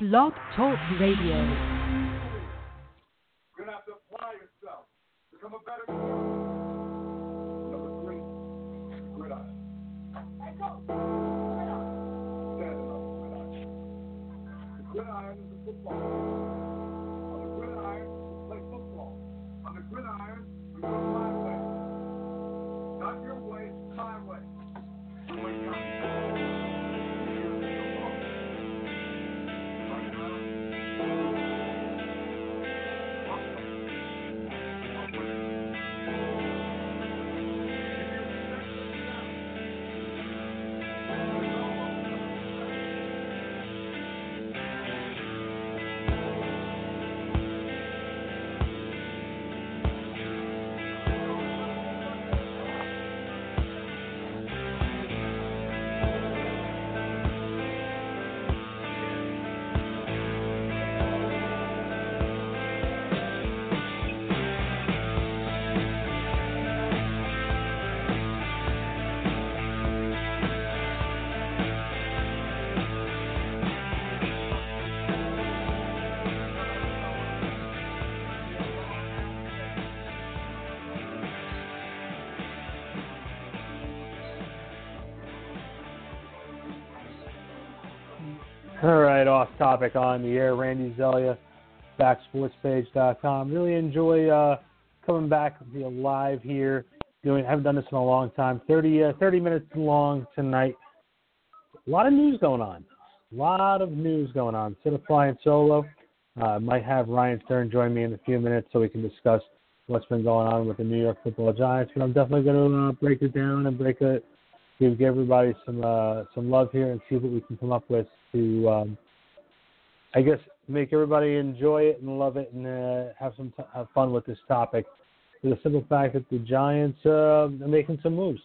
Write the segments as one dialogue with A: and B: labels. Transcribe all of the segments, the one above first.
A: Blog Talk Radio.
B: Right, off topic on the air. Randy Zelia, backsportspage.com. Really enjoy uh, coming back via live here. Doing, haven't done this in a long time. 30, uh, 30 minutes long tonight. A lot of news going on. A lot of news going on. Instead of flying solo, uh, might have Ryan Stern join me in a few minutes so we can discuss what's been going on with the New York Football Giants. But I'm definitely going to uh, break it down and break it, give, give everybody some uh, some love here and see what we can come up with to, um, I guess, make everybody enjoy it and love it and uh, have some t- have fun with this topic. For the simple fact that the Giants uh, are making some moves.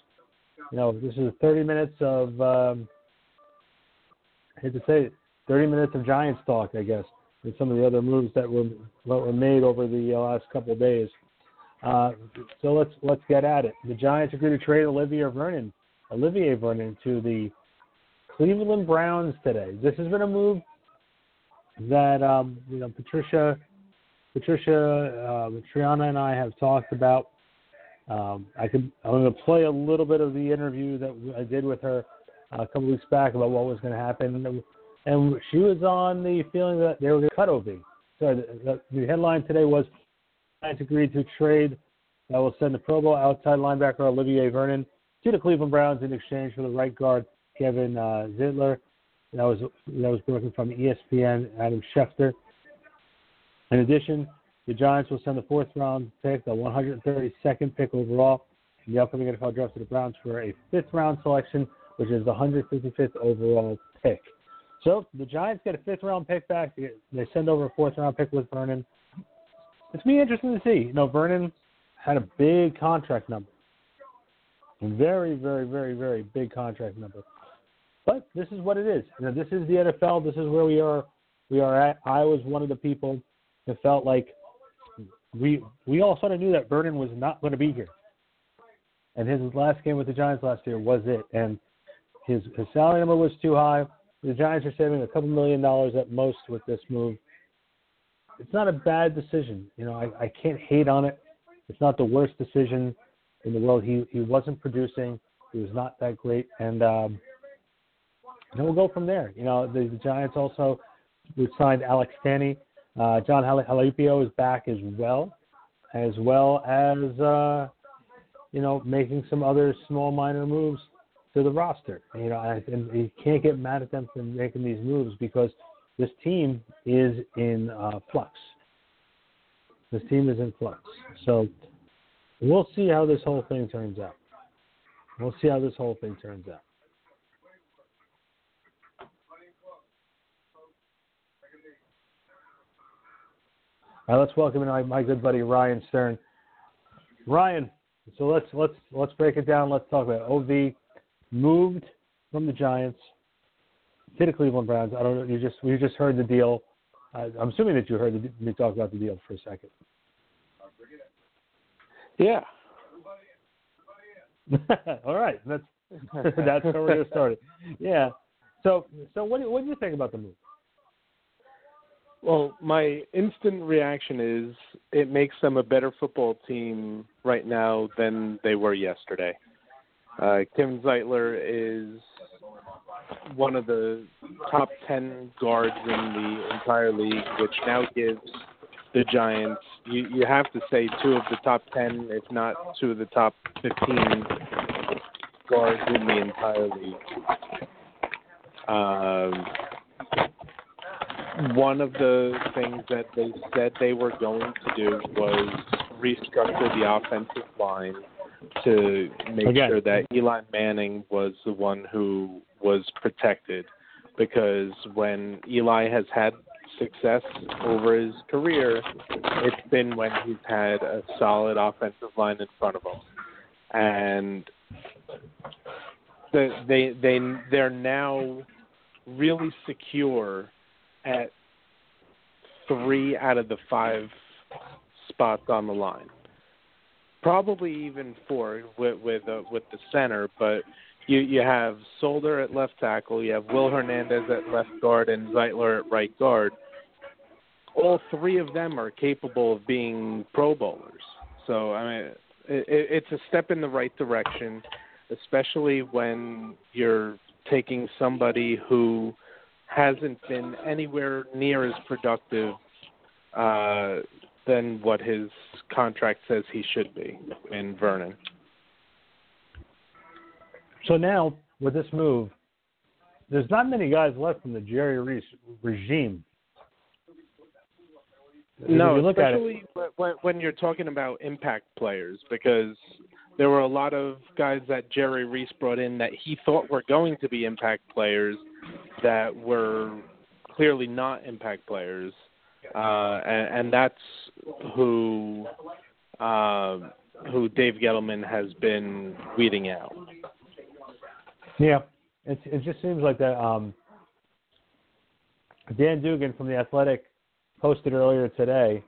B: You know, this is 30 minutes of, um, I hate to say it, 30 minutes of Giants talk, I guess, and some of the other moves that were that were made over the uh, last couple of days. Uh, so let's let's get at it. The Giants agreed to trade Olivia Vernon, Olivier Vernon, to the Cleveland Browns today. This has been a move that um, you know Patricia, Patricia, uh, Traina, and I have talked about. Um, I could I'm going to play a little bit of the interview that I did with her uh, a couple weeks back about what was going to happen, and she was on the feeling that they were going to cut OV. So the, the, the headline today was Giants agreed to trade that will send the Pro Bowl outside linebacker Olivier Vernon to the Cleveland Browns in exchange for the right guard Kevin uh, Zeitler. That was that was broken from ESPN. Adam Schefter. In addition, the Giants will send the fourth round pick, the 132nd pick overall, in the upcoming NFL draft to the Browns for a fifth round selection, which is the 155th overall pick. So the Giants get a fifth round pick back. They send over a fourth round pick with Vernon. It's be interesting to see. You know, Vernon had a big contract number. Very, very, very, very big contract number. But this is what it is. You know, this is the NFL. This is where we are. We are at. I was one of the people that felt like we we all sort of knew that Vernon was not going to be here. And his last game with the Giants last year was it. And his his salary number was too high. The Giants are saving a couple million dollars at most with this move. It's not a bad decision. You know, I, I can't hate on it. It's not the worst decision in the world. He he wasn't producing. He was not that great, and um, then we'll go from there. You know, the, the Giants also we signed Alex Tanney. Uh, John Halapio is back as well, as well as uh, you know making some other small minor moves to the roster. You know, and, and you can't get mad at them for making these moves because this team is in uh, flux. This team is in flux. So we'll see how this whole thing turns out. We'll see how this whole thing turns out. All right, let's welcome in my, good buddy Ryan Stern. Ryan, so let's let's let's break it down. Let's talk about OV moved from the Giants to the Cleveland Browns. I don't know. You just we just heard the deal. Uh, I'm assuming that you heard the, me talk about the deal for a second.
C: Yeah.
B: All right, that's that's where we're gonna start. it. Yeah. So so what do, what do you think about the move?
A: Well, my instant reaction is it makes them a better football team right now than they were yesterday. Uh, Kim Zeitler is one of the top 10 guards in the entire league, which now gives the Giants, you, you have to say, two of the top 10, if not two of the top 15 guards in the entire league. Um, one of the things that they said they were going to do was restructure the offensive line to make
B: Again.
A: sure that Eli Manning was the one who was protected because when Eli has had success over his career, it's been when he's had a solid offensive line in front of him. And the, they they they're now really secure at three out of the five spots on the line. Probably even four with with uh, with the center, but you you have Solder at left tackle, you have Will Hernandez at left guard, and Zeitler at right guard. All three of them are capable of being Pro Bowlers. So I mean, it, it's a step in the right direction, especially when you're taking somebody who hasn't been anywhere near as productive uh, than what his contract says he should be in Vernon.
B: So now, with this move, there's not many guys left from the Jerry Reese regime.
A: No,
B: you look at it,
A: especially when, when you're talking about impact players, because there were a lot of guys that Jerry Reese brought in that he thought were going to be impact players that were clearly not impact players, uh, and, and that's who uh, who Dave Gettleman has been weeding out.
B: yeah, it, it just seems like that. Um, Dan Duggan from the Athletic posted earlier today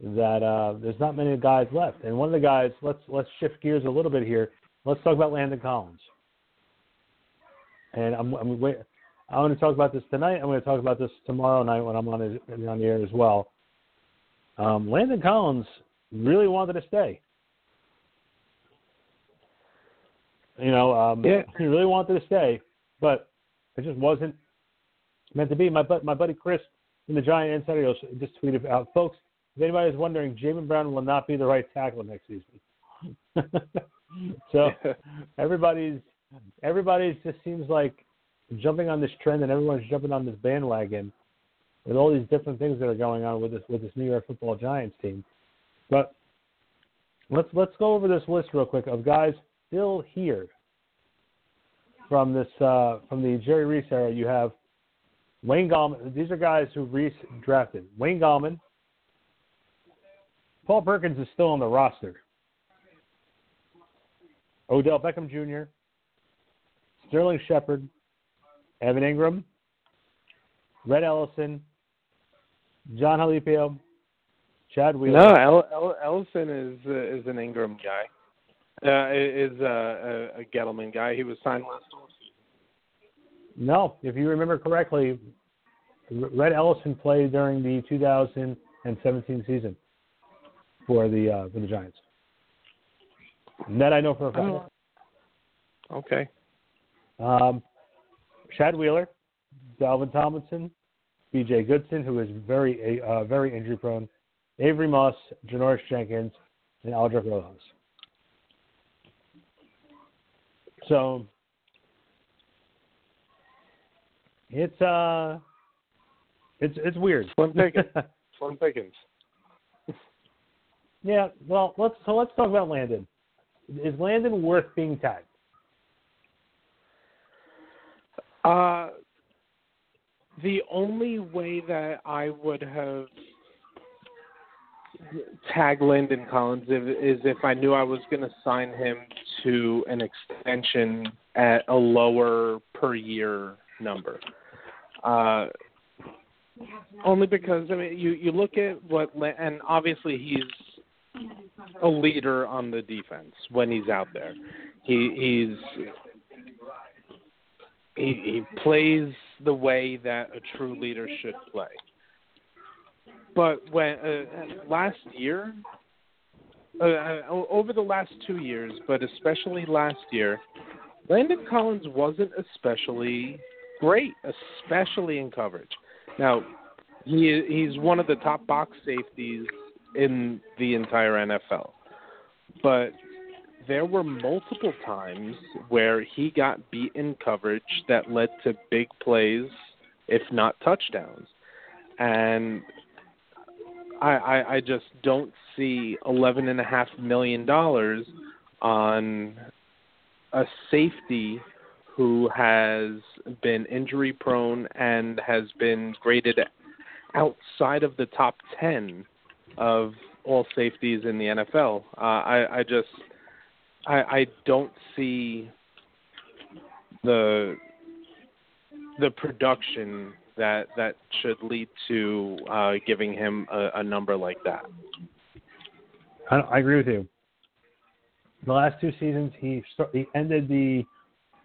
B: that uh, there's not many guys left, and one of the guys. Let's let's shift gears a little bit here. Let's talk about Landon Collins. And I'm, I'm wait, I want to talk about this tonight. I'm going to talk about this tomorrow night when I'm on his, on the air as well. Um, Landon Collins really wanted to stay. You know, um,
A: Yeah.
B: he really wanted to stay, but it just wasn't meant to be. My my buddy Chris in the Giant Insider just tweeted out, folks. If anybody is wondering, Jamon Brown will not be the right tackle next season. so everybody's everybody's just seems like jumping on this trend, and everyone's jumping on this bandwagon with all these different things that are going on with this with this New York Football Giants team. But let's let's go over this list real quick of guys still here from this uh, from the Jerry Reese era. You have Wayne Gallman. These are guys who Reese drafted. Wayne Gallman. Paul Perkins is still on the roster. Odell Beckham Jr., Sterling Shepard, Evan Engram, Rhett Ellison, John Halapio, Chad Wheeler.
A: No, El- El- Ellison is uh, is an Ingram guy. Uh, is uh, a, a Gettleman guy. He was signed last offseason.
B: No, if you remember correctly, Rhett Ellison played during the 2017 season for the uh, for the Giants. And that I know for a fact.
A: Okay.
B: Um, Chad Wheeler, Dalvin Tomlinson, B.J. Goodson, who is very uh, very injury prone, Avery Moss, Janoris Jenkins, and Aldrick Rosas. So it's uh it's it's weird.
A: Slim pickings. Slim Pickens.
B: yeah, well let's so let's talk about Landon. Is Landon worth being tagged?
A: Uh, the only way that I would have tagged Landon Collins is if I knew I was going to sign him to an extension at a lower per year number. Uh, only because I mean, you you look at what and obviously he's a leader on the defense when he's out there. He he's he, he plays the way that a true leader should play. but when uh, last year, uh, uh, over the last two years, but especially last year, Landon Collins wasn't especially great, especially in coverage. Now, he he's one of the top box safeties in the entire NFL, but there were multiple times where he got beat in coverage that led to big plays, if not touchdowns. And I, I, I just don't see eleven and a half million dollars on a safety who has been injury prone and has been graded outside of the top ten of all safeties in the NFL. Uh, I, I just I, I don't see the the production that that should lead to uh, giving him a, a number like that.
B: I, I agree with you. The last two seasons, he he ended the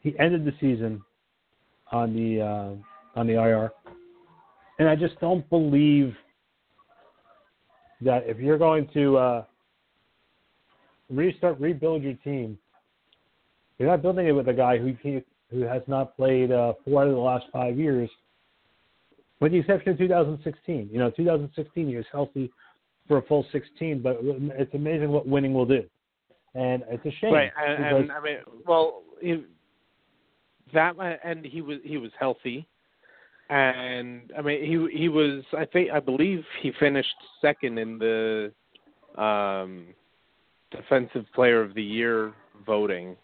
B: he ended the season on the uh, on the IR, and I just don't believe that if you're going to uh, restart, rebuild your team. You're not building it with a guy who who has not played uh, four out of the last five years, with the exception of 2016. You know, 2016 he was healthy for a full 16, but it's amazing what winning will do, and it's a shame.
A: Right, and, and I mean, well, he, that and he was he was healthy, and I mean he he was I think I believe he finished second in the um defensive player of the year voting,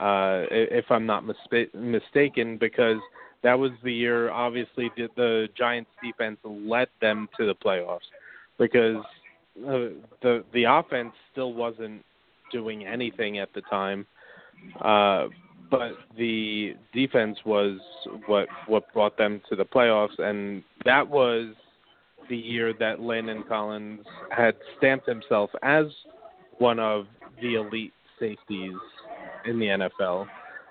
A: uh, if I'm not mispa- mistaken, because that was the year. Obviously, the, the Giants' defense led them to the playoffs because uh, the the offense still wasn't doing anything at the time, uh, but the defense was what what brought them to the playoffs, and that was the year that Landon Collins had stamped himself as one of the elite safeties in the NFL.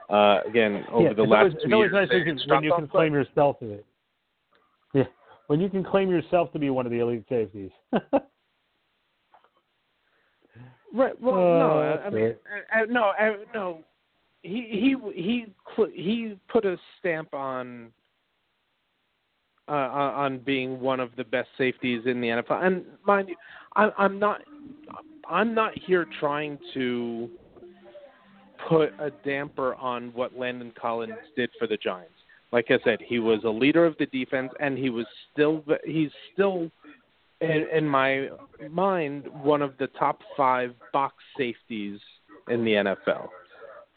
A: Uh, again, over
B: yeah,
A: the last
B: always,
A: two
B: it's always
A: years,
B: nice when, when you can claim yourself to it. Yeah, when you can claim yourself to be one of the elite safeties.
A: right. Well,
B: uh,
A: no, I, I mean, I, I, no, I, no. He he he he put a stamp on uh, on being one of the best safeties in the NFL. And mind you, I, I'm not I'm not here trying to put a damper on what Landon Collins did for the Giants. Like I said, he was a leader of the defense, and he was still he's still in, in my mind one of the top five box safeties in the NFL.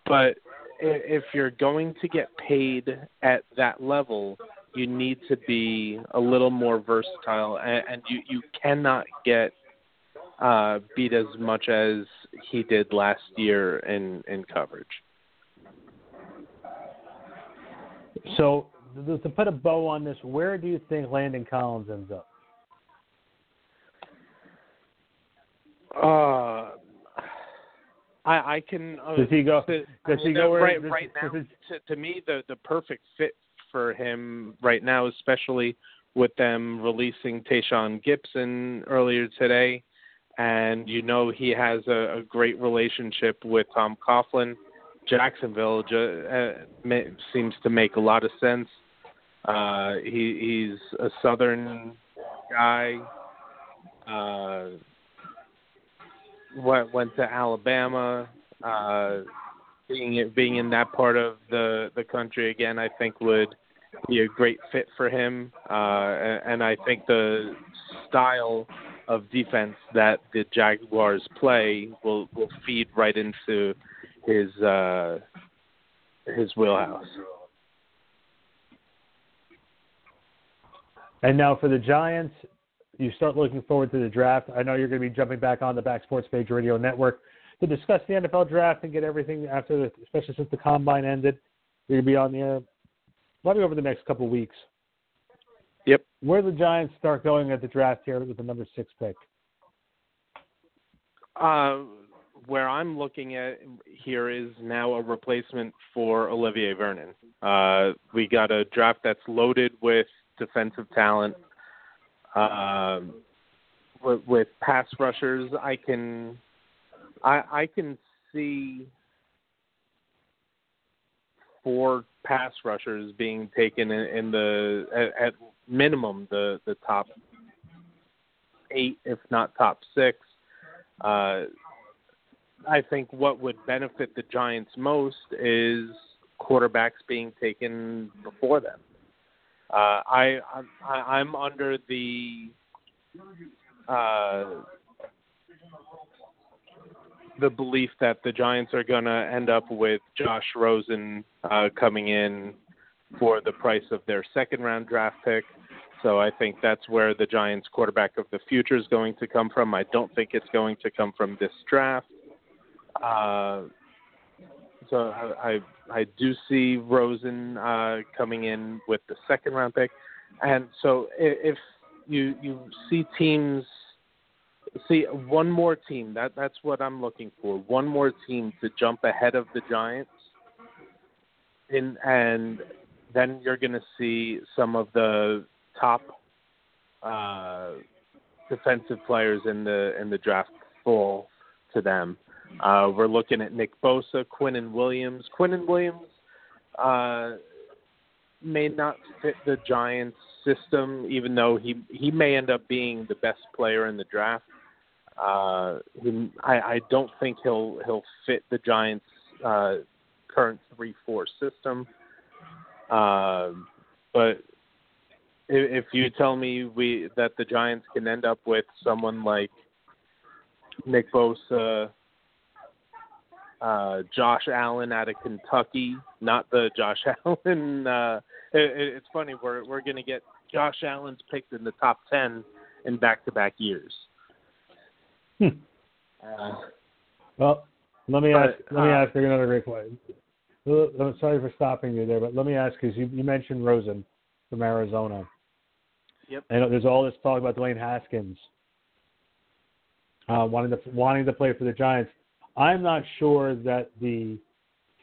A: But if you're going to get paid at that level, you need to be a little more versatile, and, and you you cannot get uh, beat as much as he did last year in in coverage.
B: So, to put a bow on this, where do you think Landon Collins ends up?
A: Uh, I I can. Uh,
B: does he go? Does he
A: go
B: where,
A: right
B: does,
A: right now? To, to me, the the perfect fit for him right now, especially with them releasing Tashaun Gipson earlier today, and you know he has a, a great relationship with Tom Coughlin. Jacksonville uh, seems to make a lot of sense. Uh, he, he's a Southern guy. Uh, went went to Alabama. Uh, being being in that part of the the country again, I think would be a great fit for him. Uh, and, and I think the style of defense that the Jaguars play will will feed right into his uh, his wheelhouse.
B: And now for the Giants, you start looking forward to the draft. I know you're going to be jumping back on the Back Sports Page Radio Network to discuss the NFL draft and get everything after, the, especially since the combine ended. You're going to be on the air probably over the next couple of weeks.
A: Yep.
B: Where the Giants start going at the draft here with the number six pick?
A: Uh, where I'm looking at here is now a replacement for Olivier Vernon. Uh, we got a draft that's loaded with defensive talent. Um, with, with pass rushers, I can I I can see four pass rushers being taken in, in the at, at minimum the the top eight, if not top six. Uh, I think what would benefit the Giants most is quarterbacks being taken before them. Uh, I, I I'm under the uh, the belief that the Giants are going to end up with Josh Rosen uh, coming in for the price of their second round draft pick. So I think that's where the Giants quarterback of the future is going to come from. I don't think it's going to come from this draft. Uh, so I, I I do see Rosen uh, coming in with the second round pick, and so if you you see teams see one more team that that's what I'm looking for one more team to jump ahead of the Giants, in and then you're going to see some of the top uh, defensive players in the in the draft fall to them. Uh, we're looking at Nick Bosa, Quinnen Williams. Quinnen Williams uh, may not fit the Giants' system, even though he he may end up being the best player in the draft. Uh, he, I, I don't think he'll he'll fit the Giants' uh, current three four system. Uh, but if, if you tell me we that the Giants can end up with someone like Nick Bosa, uh, Josh Allen out of Kentucky, not the Josh Allen. Uh, it, it's funny we're we're going to get Josh Allen's picked in the top ten in back-to-back years.
B: Hmm. Uh, well, let me ask. But, let me uh, ask you another great question. I'm sorry for stopping you there, but let me ask because you, you mentioned Rosen from Arizona.
A: Yep.
B: And there's all this talk about Dwayne Haskins uh, wanting to wanting to play for the Giants. I'm not sure that the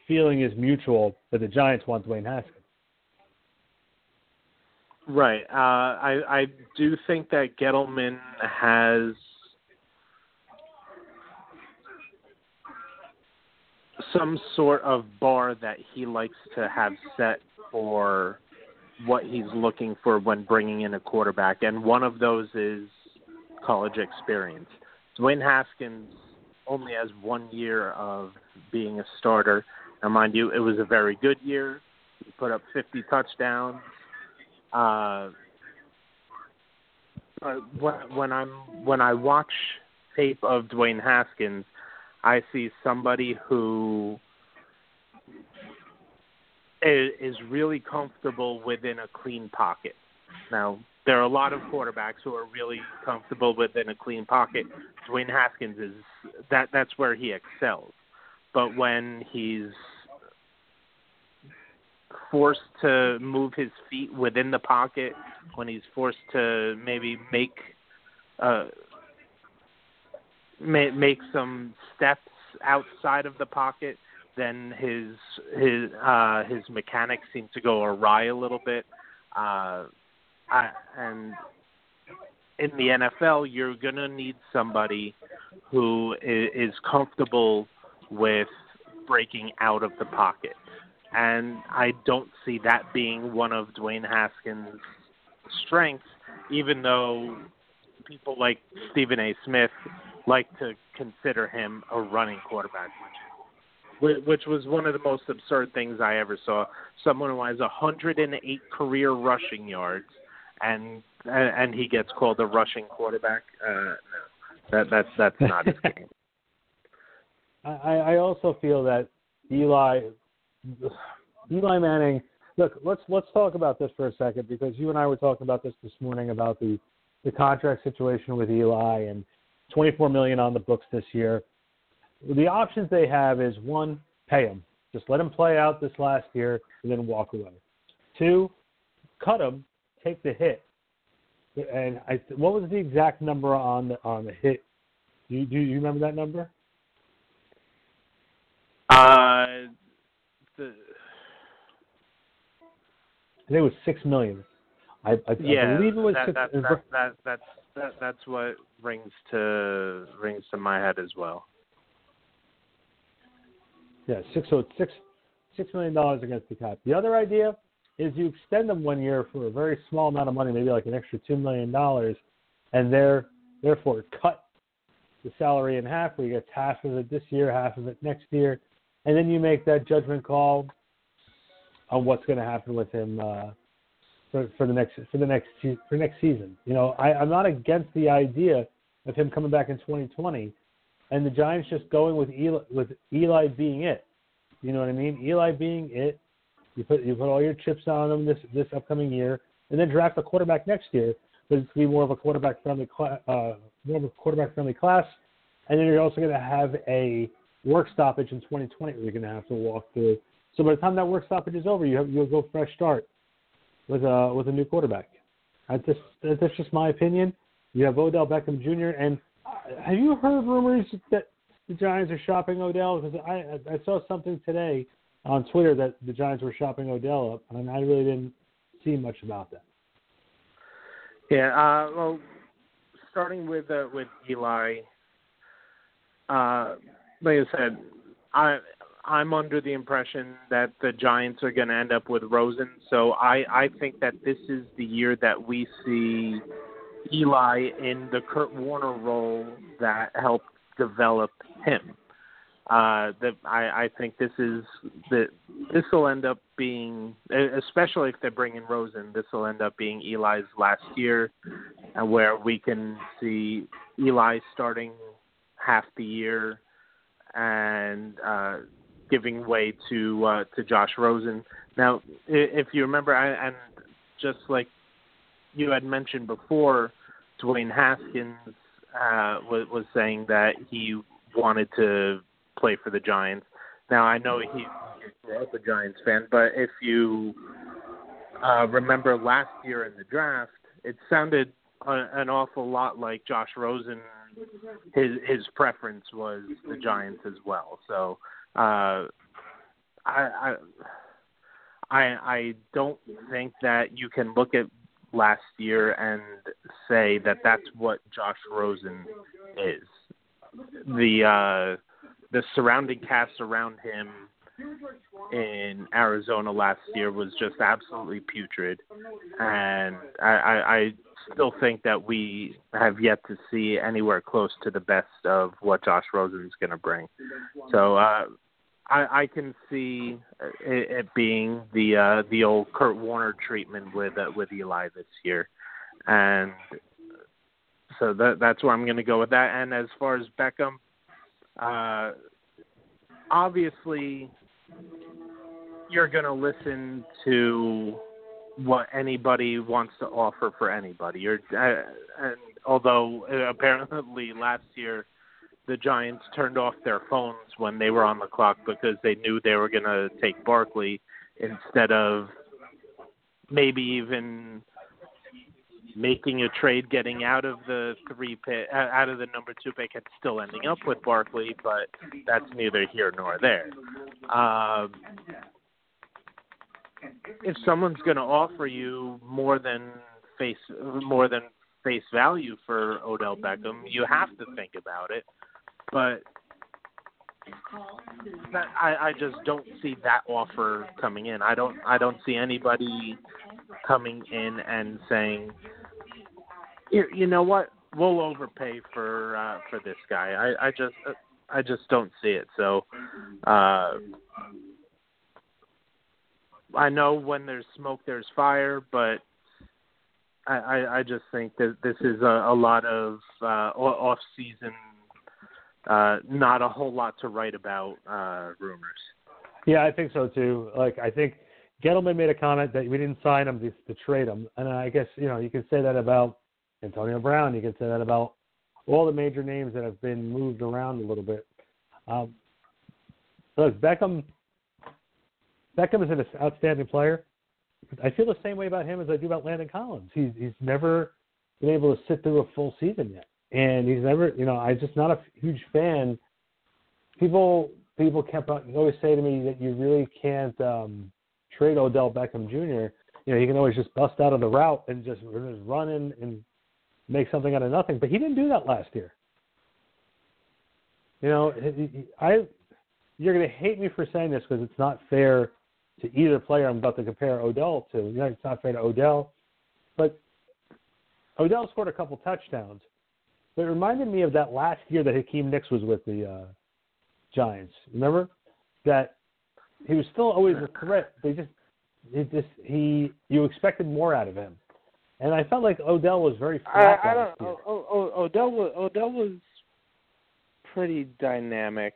B: feeling is mutual that the Giants want Dwayne Haskins.
A: Right. Uh, I I do think that Gettleman has some sort of bar that he likes to have set for what he's looking for when bringing in a quarterback, and one of those is college experience. Dwayne Haskins only has one year of being a starter. Now, mind you, it was a very good year. He put up 50 touchdowns. Uh, when, when I'm when I watch tape of Dwayne Haskins, I see somebody who is really comfortable within a clean pocket. Now, there are a lot of quarterbacks who are really comfortable within a clean pocket. Dwayne Haskins is that that's where he excels. But when he's forced to move his feet within the pocket, when he's forced to maybe make uh make some steps outside of the pocket, then his his uh his mechanics seem to go awry a little bit. Uh I, and in the NFL, you're going to need somebody who is comfortable with breaking out of the pocket. And I don't see that being one of Dwayne Haskins' strengths, even though people like Stephen A. Smith like to consider him a running quarterback, which, which was one of the most absurd things I ever saw. Someone who has 108 career rushing yards – and and he gets called a rushing quarterback. Uh, no, that that's that's not his game.
B: I, I also feel that Eli Eli Manning. Look, let's let's talk about this for a second because you and I were talking about this this morning about the the contract situation with Eli and 24 million on the books this year. The options they have is one, pay him, just let him play out this last year and then walk away. Two, cut him take the hit. And I, what was the exact number on the on the hit? Do you, do you remember that number?
A: Uh, the
B: I think it was six million I, I,
A: yeah,
B: I believe it was
A: that,
B: six,
A: that, that, that, that's that, that's what rings to rings to my head as well.
B: Yeah, six so six six million dollars against the cap. The other idea is you extend them one year for a very small amount of money, maybe like an extra two million dollars, and there therefore cut the salary in half, where you get half of it this year, half of it next year, and then you make that judgment call on what's going to happen with him uh, for, for the next for the next for next season. You know, I, I'm not against the idea of him coming back in 2020 and the Giants just going with Eli, with Eli being it. You know what I mean? Eli being it. You put you put all your chips on them this this upcoming year, and then draft a quarterback next year. But it's going to be more of a quarterback friendly class, uh, more of a quarterback friendly class, and then you're also going to have a work stoppage in 2020 where you're going to have to walk through. So by the time that work stoppage is over, you have you'll go fresh start with a with a new quarterback. That's just that's just my opinion. You have Odell Beckham Jr. and have you heard rumors that the Giants are shopping Odell? Because I I saw something today on Twitter that the Giants were shopping Odell up, and I really didn't see much about that.
A: Yeah, uh, well, starting with uh, with Eli, uh, like I said, I I'm under the impression that the Giants are going to end up with Rosen. So I I think that this is the year that we see Eli in the Kurt Warner role that helped develop him. Uh, that I, I think this is that this will end up being, especially if they bring in Rosen, this will end up being Eli's last year, and where we can see Eli starting half the year and uh, giving way to uh, to Josh Rosen. Now, if you remember, and just like you had mentioned before, Dwayne Haskins uh, was, was saying that he wanted to play for the Giants. Now I know he grew up a Giants fan, but if you uh, remember last year in the draft, it sounded a, an awful lot like Josh Rosen. His his preference was the Giants as well. So uh, I, I I don't think that you can look at last year and say that that's what Josh Rosen is. The uh, the surrounding cast around him in Arizona last year was just absolutely putrid, and I, I, I still think that we have yet to see anywhere close to the best of what Josh Rosen's going to bring. So uh, I, I can see it, it being the uh, the old Kurt Warner treatment with uh, with Eli this year, and so that that's where I'm going to go with that. And as far as Beckham, uh, obviously you're going to listen to what anybody wants to offer for anybody. You're, uh, and although uh, apparently last year the Giants turned off their phones when they were on the clock because they knew they were going to take Barkley instead of maybe even making a trade, getting out of the three pick, uh, out of the number two pick, and still ending up with Barkley. But that's neither here nor there. Um, if someone's going to offer you more than face more than face value for Odell Beckham, you have to think about it but that, I, I just don't see that offer coming in. I don't I don't see anybody coming in and saying, you, you know what, we'll overpay for uh, for this guy. I, I just I just don't see it. So uh, I know when there's smoke, there's fire, but I, I, I just think that this is a, a lot of uh, off season uh, not a whole lot to write about uh, rumors.
B: Yeah, I think so too. Like I think Gettleman made a comment that we didn't sign him to, to trade him, and I guess you know you can say that about Antonio Brown. You can say that about all the major names that have been moved around a little bit. Um, look, Beckham. Beckham is an outstanding player. I feel the same way about him as I do about Landon Collins. He's he's never been able to sit through a full season yet and he's never, you know, I'm just not a huge fan. People, people kept always say to me that you really can't um, trade Odell Beckham Jr. you know he can always just bust out of the route and just, just run in and make something out of nothing. But he didn't do that last year. You know, I you're going to hate me for saying this because it's not fair to either player I'm about to compare Odell to. You know, it's not fair to Odell, but Odell scored a couple touchdowns. But it reminded me of that last year that Hakeem Nicks was with the uh, Giants. Remember that he was still always a threat. They just, it just he you expected more out of him, and I felt like Odell was very flat.
A: I, I don't. O, o, Odell was Odell was pretty dynamic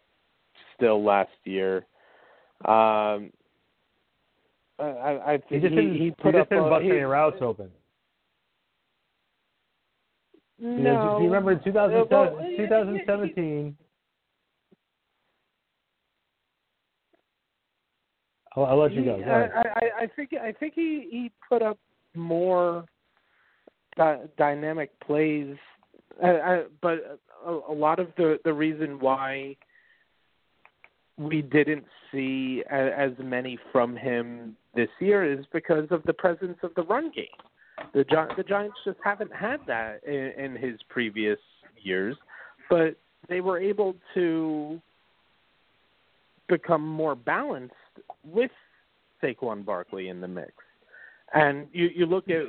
A: still last year. Um, I, I
B: he just didn't,
A: he, put
B: he
A: up
B: didn't bust
A: he,
B: any routes open.
A: No.
B: do you remember in 2000,
A: Uh, well,
B: 2017? I'll, I'll let you go.
A: He-
B: go.
A: I, I, I think I think he he put up more dy- dynamic plays, I, but a, a lot of the the reason why we didn't see as many from him this year is because of the presence of the run game. The Gi- the Giants just haven't had that in, in his previous years, but they were able to become more balanced with Saquon Barkley in the mix. And you you look at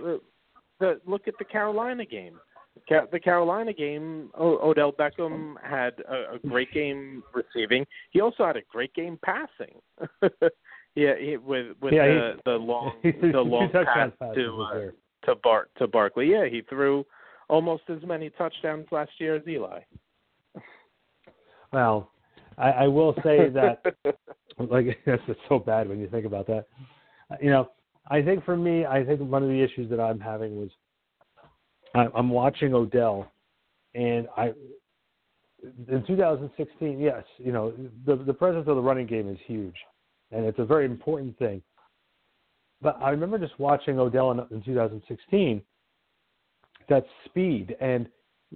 A: the look at the Carolina game. The Carolina game, Odell Beckham had a, a great game receiving. He also had a great game passing. yeah, he, with with
B: Yeah,
A: the the long the long pass to uh, to Bar to Barkley. Yeah, he threw almost as many touchdowns last year as Eli.
B: Well, I, I will say that like that's so bad when you think about that. You know, I think for me, I think one of the issues that I'm having was I'm watching Odell, and I in 2016, yes, you know, the the presence of the running game is huge, and it's a very important thing. But I remember just watching Odell in, in 2016. That speed and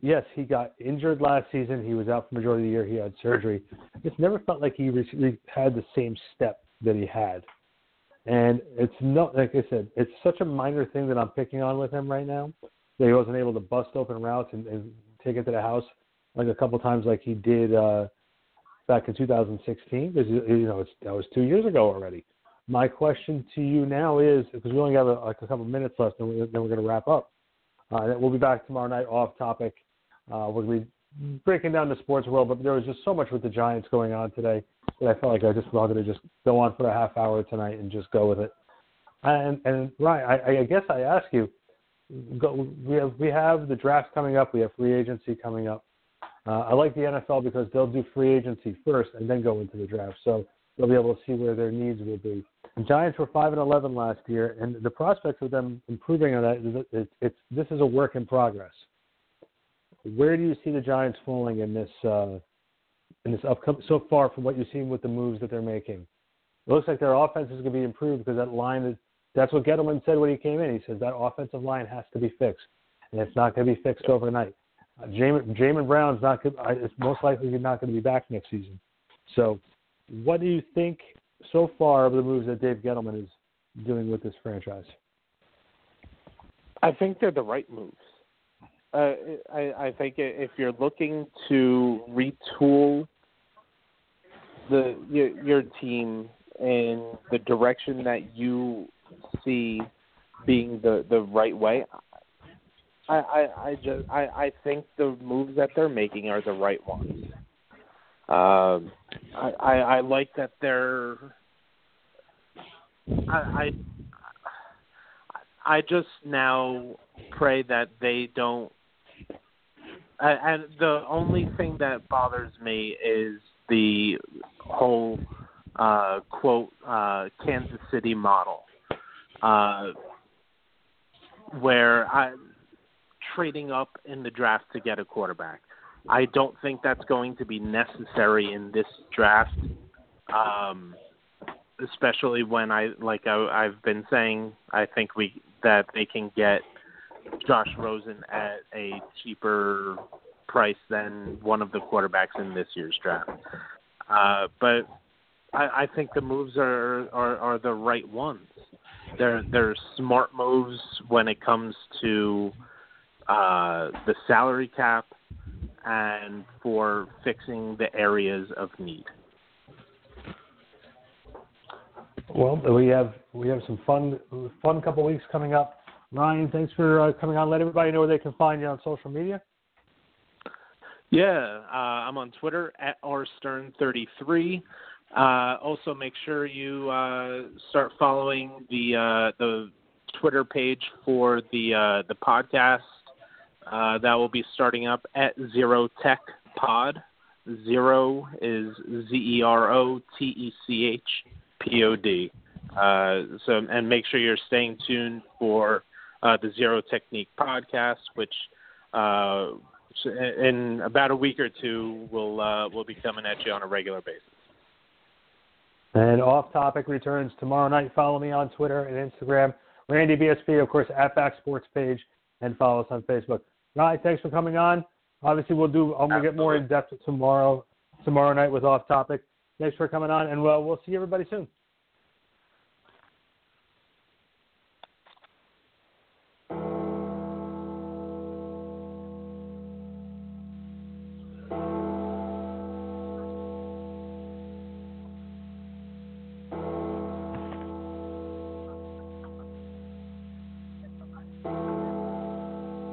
B: yes, he got injured last season. He was out for majority of the year. He had surgery. It's never felt like he re- had the same step that he had. And it's not like I said, it's such a minor thing that I'm picking on with him right now. That he wasn't able to bust open routes and, and take it to the house like a couple times, like he did uh, back in 2016. Because you know it's, that was two years ago already. My question to you now is because we only have a, like a couple minutes left, and we, then we're going to wrap up. Uh, we'll be back tomorrow night off topic. Uh, we're going to be breaking down the sports world, but there was just so much with the Giants going on today I felt like I just wanted to just go on for a half hour tonight and just go with it. And and Ryan, I, I guess I ask you, go, we have we have the draft coming up, we have free agency coming up. Uh, I like the NFL because they'll do free agency first and then go into the draft, so they'll be able to see where their needs will be. The Giants were five and eleven last year, and the prospects of them improving on that is that it's, it's this is a work in progress. Where do you see the Giants falling in this uh, in this upcoming so far from what you've seen with the moves that they're making? It looks like their offense is going to be improved because that line is that's what Gettleman said when he came in. He says that offensive line has to be fixed, and it's not going to be fixed overnight. Uh, Jamon, Jamon Brown's not. It's most likely not going to be back next season. So, what do you think so far of the moves that Dave Gettleman is doing with this franchise?
A: I think they're the right moves. Uh, I, I think if you're looking to retool the your, your team in the direction that you see being the the right way, I I, I just I, I think the moves that they're making are the right ones. Um, I, I I like that they're. I, I I just now pray that they don't. And and the only thing that bothers me is the whole uh, quote uh, Kansas City model, uh, where I trading up in the draft to get a quarterback. I don't think that's going to be necessary in this draft. Um, especially when I like I, I've been saying, I think we that they can get Josh Rosen at a cheaper price than one of the quarterbacks in this year's draft. Uh, but I, I think the moves are, are are the right ones, they're they're smart moves when it comes to uh, the salary cap and for fixing the areas of need.
B: Well, we have we have some fun fun couple weeks coming up. Ryan, thanks for uh, coming on. Let everybody know where they can find you on social media.
A: Yeah, uh, I'm on Twitter at rstern33. Uh, also, make sure you uh, start following the uh, the Twitter page for the uh, the podcast uh, that will be starting up at Zero Tech Pod. Zero is Z E R O T E C H P O D. So, and make sure you're staying tuned for the Zero Technique podcast, which in about a week or two we'll uh, will be coming at you on a regular basis.
B: And off topic returns tomorrow night. Follow me on Twitter and Instagram. Randy BSP, of course, at Back Sports page, and follow us on Facebook. Ryan, thanks for coming on. Obviously, we'll do. I'm gonna get more in depth tomorrow tomorrow night with off topic. Thanks for coming on, and well, we'll see everybody soon.